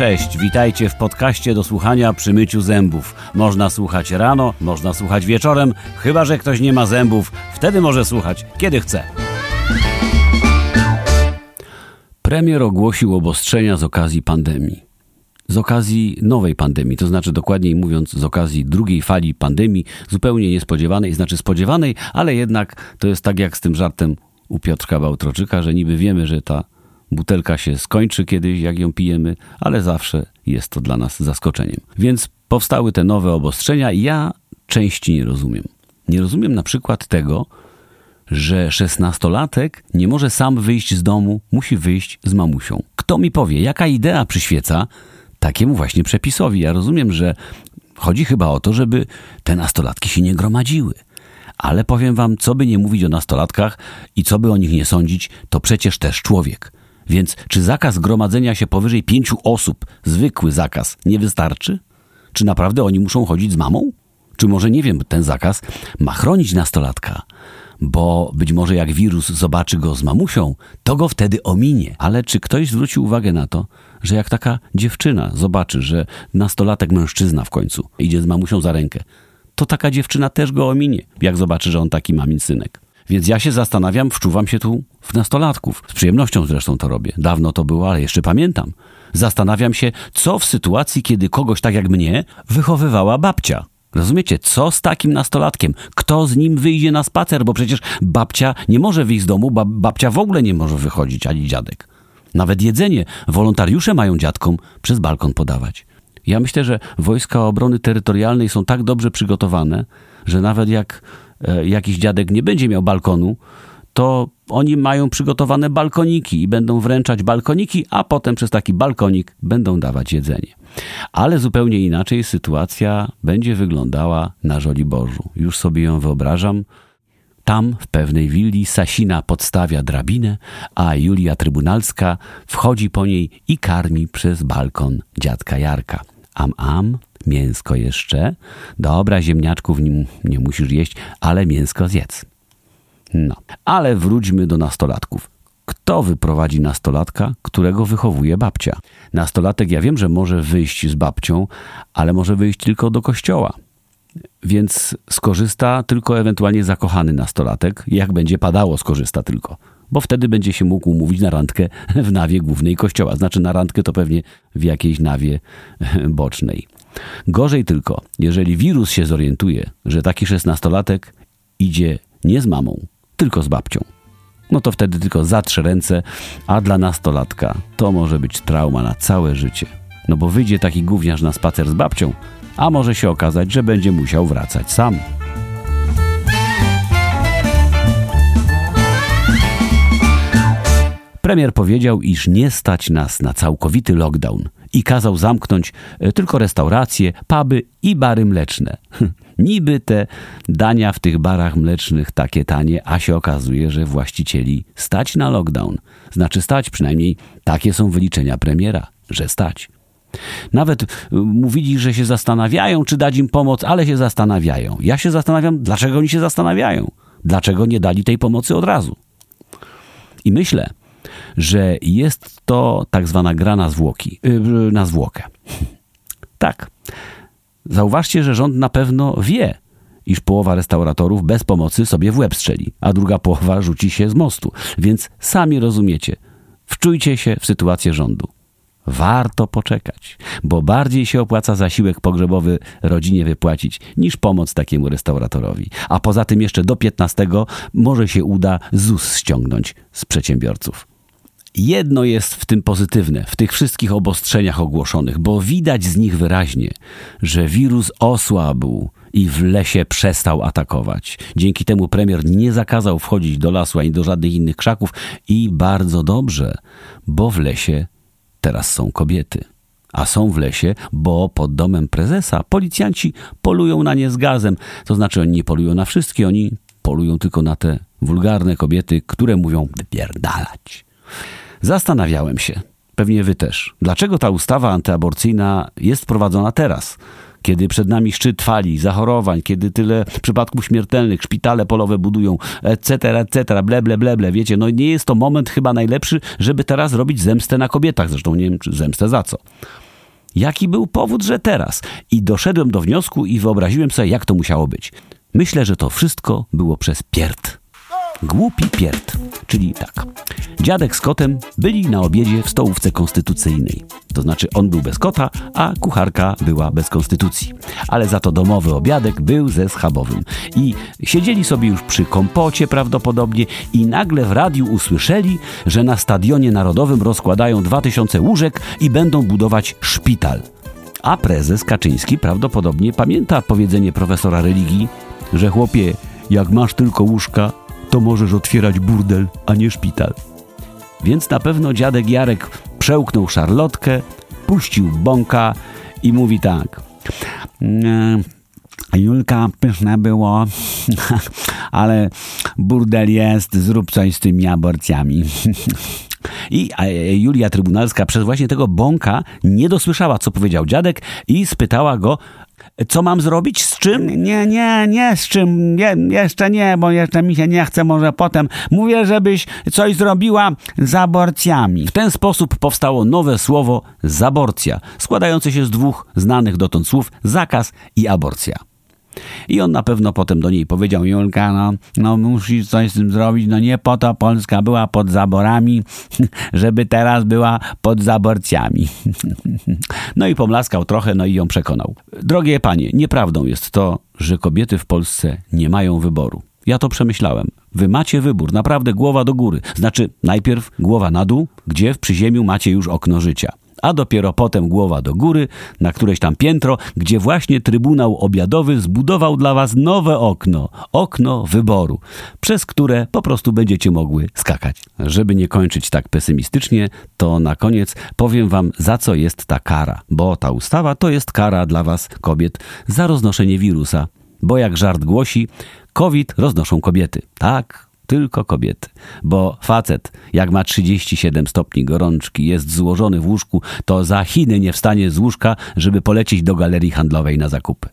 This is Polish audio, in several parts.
Cześć, witajcie w podcaście do słuchania przy myciu zębów. Można słuchać rano, można słuchać wieczorem, chyba że ktoś nie ma zębów, wtedy może słuchać kiedy chce. Premier ogłosił obostrzenia z okazji pandemii. Z okazji nowej pandemii, to znaczy dokładniej mówiąc, z okazji drugiej fali pandemii, zupełnie niespodziewanej, znaczy spodziewanej, ale jednak to jest tak jak z tym żartem u Piotrka Bałtroczyka, że niby wiemy, że ta butelka się skończy kiedyś, jak ją pijemy, ale zawsze jest to dla nas zaskoczeniem. Więc powstały te nowe obostrzenia ja części nie rozumiem. Nie rozumiem na przykład tego, że szesnastolatek nie może sam wyjść z domu, musi wyjść z mamusią. Kto mi powie, jaka idea przyświeca takiemu właśnie przepisowi? Ja rozumiem, że chodzi chyba o to, żeby te nastolatki się nie gromadziły. Ale powiem wam, co by nie mówić o nastolatkach i co by o nich nie sądzić, to przecież też człowiek. Więc czy zakaz gromadzenia się powyżej pięciu osób, zwykły zakaz, nie wystarczy? Czy naprawdę oni muszą chodzić z mamą? Czy może, nie wiem, ten zakaz ma chronić nastolatka? Bo być może jak wirus zobaczy go z mamusią, to go wtedy ominie. Ale czy ktoś zwrócił uwagę na to, że jak taka dziewczyna zobaczy, że nastolatek mężczyzna w końcu idzie z mamusią za rękę, to taka dziewczyna też go ominie, jak zobaczy, że on taki mamin synek. Więc ja się zastanawiam, wczuwam się tu w nastolatków. Z przyjemnością zresztą to robię. Dawno to było, ale jeszcze pamiętam. Zastanawiam się, co w sytuacji, kiedy kogoś tak jak mnie wychowywała babcia. Rozumiecie, co z takim nastolatkiem? Kto z nim wyjdzie na spacer? Bo przecież babcia nie może wyjść z domu, ba babcia w ogóle nie może wychodzić, ani dziadek. Nawet jedzenie wolontariusze mają dziadkom przez balkon podawać. Ja myślę, że wojska obrony terytorialnej są tak dobrze przygotowane, że nawet jak jakiś dziadek nie będzie miał balkonu, to oni mają przygotowane balkoniki i będą wręczać balkoniki, a potem przez taki balkonik będą dawać jedzenie. Ale zupełnie inaczej sytuacja będzie wyglądała na Żoliborzu. Już sobie ją wyobrażam. Tam w pewnej willi Sasina podstawia drabinę, a Julia Trybunalska wchodzi po niej i karmi przez balkon dziadka Jarka. Am, am, mięsko jeszcze. Dobra, ziemniaczków nie, musisz jeść, ale mięsko zjedz. No, ale wróćmy do nastolatków. Kto wyprowadzi nastolatka, którego wychowuje babcia? Nastolatek, ja wiem, że może wyjść z babcią, ale może wyjść tylko do kościoła. Więc skorzysta tylko ewentualnie zakochany nastolatek. Jak będzie padało, skorzysta tylko. Bo wtedy będzie się mógł umówić na randkę w nawie głównej kościoła. Znaczy na randkę to pewnie w jakiejś nawie bocznej. Gorzej tylko, jeżeli wirus się zorientuje, że taki szesnastolatek idzie nie z mamą, tylko z babcią. No to wtedy tylko zatrze ręce, a dla nastolatka to może być trauma na całe życie. No bo wyjdzie taki gówniarz na spacer z babcią, a może się okazać, że będzie musiał wracać sam. Premier powiedział, iż nie stać nas na całkowity lockdown i kazał zamknąć e, tylko restauracje, puby i bary mleczne. Niby te dania w tych barach mlecznych takie tanie, a się okazuje, że właścicieli stać na lockdown. Znaczy stać, przynajmniej takie są wyliczenia premiera, że stać. Nawet y, mówili, że się zastanawiają, czy dać im pomoc, ale się zastanawiają. Ja się zastanawiam, dlaczego oni się zastanawiają. Dlaczego nie dali tej pomocy od razu? I myślę, że jest to tak zwana gra na zwłoki, yy, na zwłokę. tak. Zauważcie, że rząd na pewno wie, iż połowa restauratorów bez pomocy sobie w łeb strzeli, a druga połowa rzuci się z mostu. Więc sami rozumiecie. Wczujcie się w sytuację rządu. Warto poczekać, bo bardziej się opłaca zasiłek pogrzebowy rodzinie wypłacić niż pomoc takiemu restauratorowi. A poza tym jeszcze do 15 może się uda ZUS ściągnąć z przedsiębiorców. Jedno jest w tym pozytywne, w tych wszystkich obostrzeniach ogłoszonych, bo widać z nich wyraźnie, że wirus osłabł i w lesie przestał atakować. Dzięki temu premier nie zakazał wchodzić do lasu ani do żadnych innych krzaków i bardzo dobrze, bo w lesie teraz są kobiety. A są w lesie, bo pod domem prezesa policjanci polują na nie z gazem. To znaczy oni nie polują na wszystkie, oni polują tylko na te wulgarne kobiety, które mówią wypierdalać. Zastanawiałem się, pewnie wy też, dlaczego ta ustawa antyaborcyjna jest prowadzona teraz, kiedy przed nami szczyt fali, zachorowań, kiedy tyle przypadków śmiertelnych, szpitale polowe budują, etc., etc., ble, ble, ble, ble. Wiecie, no nie jest to moment chyba najlepszy, żeby teraz robić zemstę na kobietach. Zresztą nie wiem, czy zemstę za co. jaki był powód, że teraz. I doszedłem do wniosku i wyobraziłem sobie, jak to musiało być. Myślę, że to wszystko było przez pierd. Głupi pierd. Czyli tak. Dziadek z kotem byli na obiedzie w stołówce konstytucyjnej. To znaczy on był bez kota, a kucharka była bez konstytucji. Ale za to domowy obiadek był ze schabowym. I siedzieli sobie już przy kompocie prawdopodobnie i nagle w radiu usłyszeli, że na Stadionie Narodowym rozkładają 2000 łóżek i będą budować szpital. A prezes Kaczyński prawdopodobnie pamięta powiedzenie profesora religii, że chłopie, jak masz tylko łóżka, to możesz otwierać burdel, a nie szpital. Więc na pewno dziadek Jarek przełknął szarlotkę, puścił bąka i mówi tak. Mm, Julka, pyszne było, ale burdel jest, zrób coś z tymi aborcjami. I Julia Trybunalska przez właśnie tego bąka nie dosłyszała, co powiedział dziadek i spytała go, co mam zrobić? Z czym? Nie, nie, nie z czym. Nie, jeszcze nie, bo jeszcze mi się nie chce, może potem. Mówię, żebyś coś zrobiła z aborcjami. W ten sposób powstało nowe słowo zaborcja, składające się z dwóch znanych dotąd słów zakaz i aborcja. I on na pewno potem do niej powiedział, Julka, no, no musisz coś z tym zrobić, no nie po to Polska była pod zaborami, żeby teraz była pod zaborcjami. No i pomlaskał trochę, no i ją przekonał. Drogie panie, nieprawdą jest to, że kobiety w Polsce nie mają wyboru. Ja to przemyślałem. Wy macie wybór, naprawdę głowa do góry. Znaczy, najpierw głowa na dół, gdzie w przyziemiu macie już okno życia a dopiero potem głowa do góry, na któreś tam piętro, gdzie właśnie Trybunał Obiadowy zbudował dla was nowe okno, okno wyboru, przez które po prostu będziecie mogły skakać. Żeby nie kończyć tak pesymistycznie, to na koniec powiem wam, za co jest ta kara, bo ta ustawa to jest kara dla was, kobiet, za roznoszenie wirusa. Bo jak żart głosi, COVID roznoszą kobiety. Tak, tylko kobiety. Bo facet, jak ma 37 stopni gorączki, jest złożony w łóżku, to za Chiny nie wstanie z łóżka, żeby polecieć do galerii handlowej na zakupy.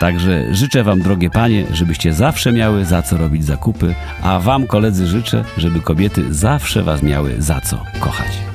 Także życzę Wam, drogie panie, żebyście zawsze miały za co robić zakupy, a Wam, koledzy, życzę, żeby kobiety zawsze Was miały za co kochać.